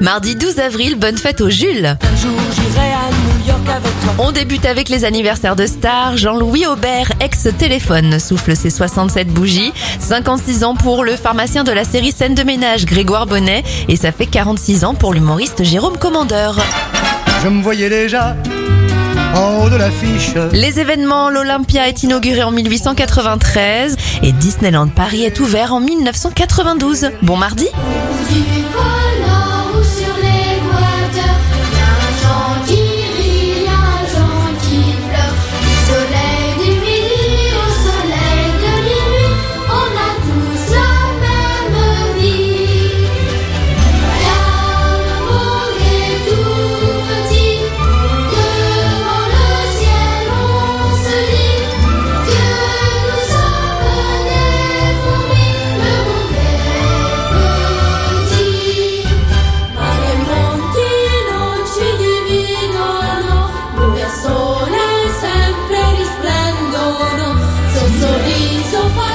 Mardi 12 avril, bonne fête au Jules. Un jour j'irai à New York avec toi. On débute avec les anniversaires de stars. Jean-Louis Aubert, ex-téléphone, souffle ses 67 bougies. 56 ans pour le pharmacien de la série Scène de ménage, Grégoire Bonnet. Et ça fait 46 ans pour l'humoriste Jérôme Commandeur. Je me voyais déjà en haut de l'affiche. Les événements, l'Olympia est inauguré en 1893 et Disneyland Paris est ouvert en 1992. Bon mardi so far.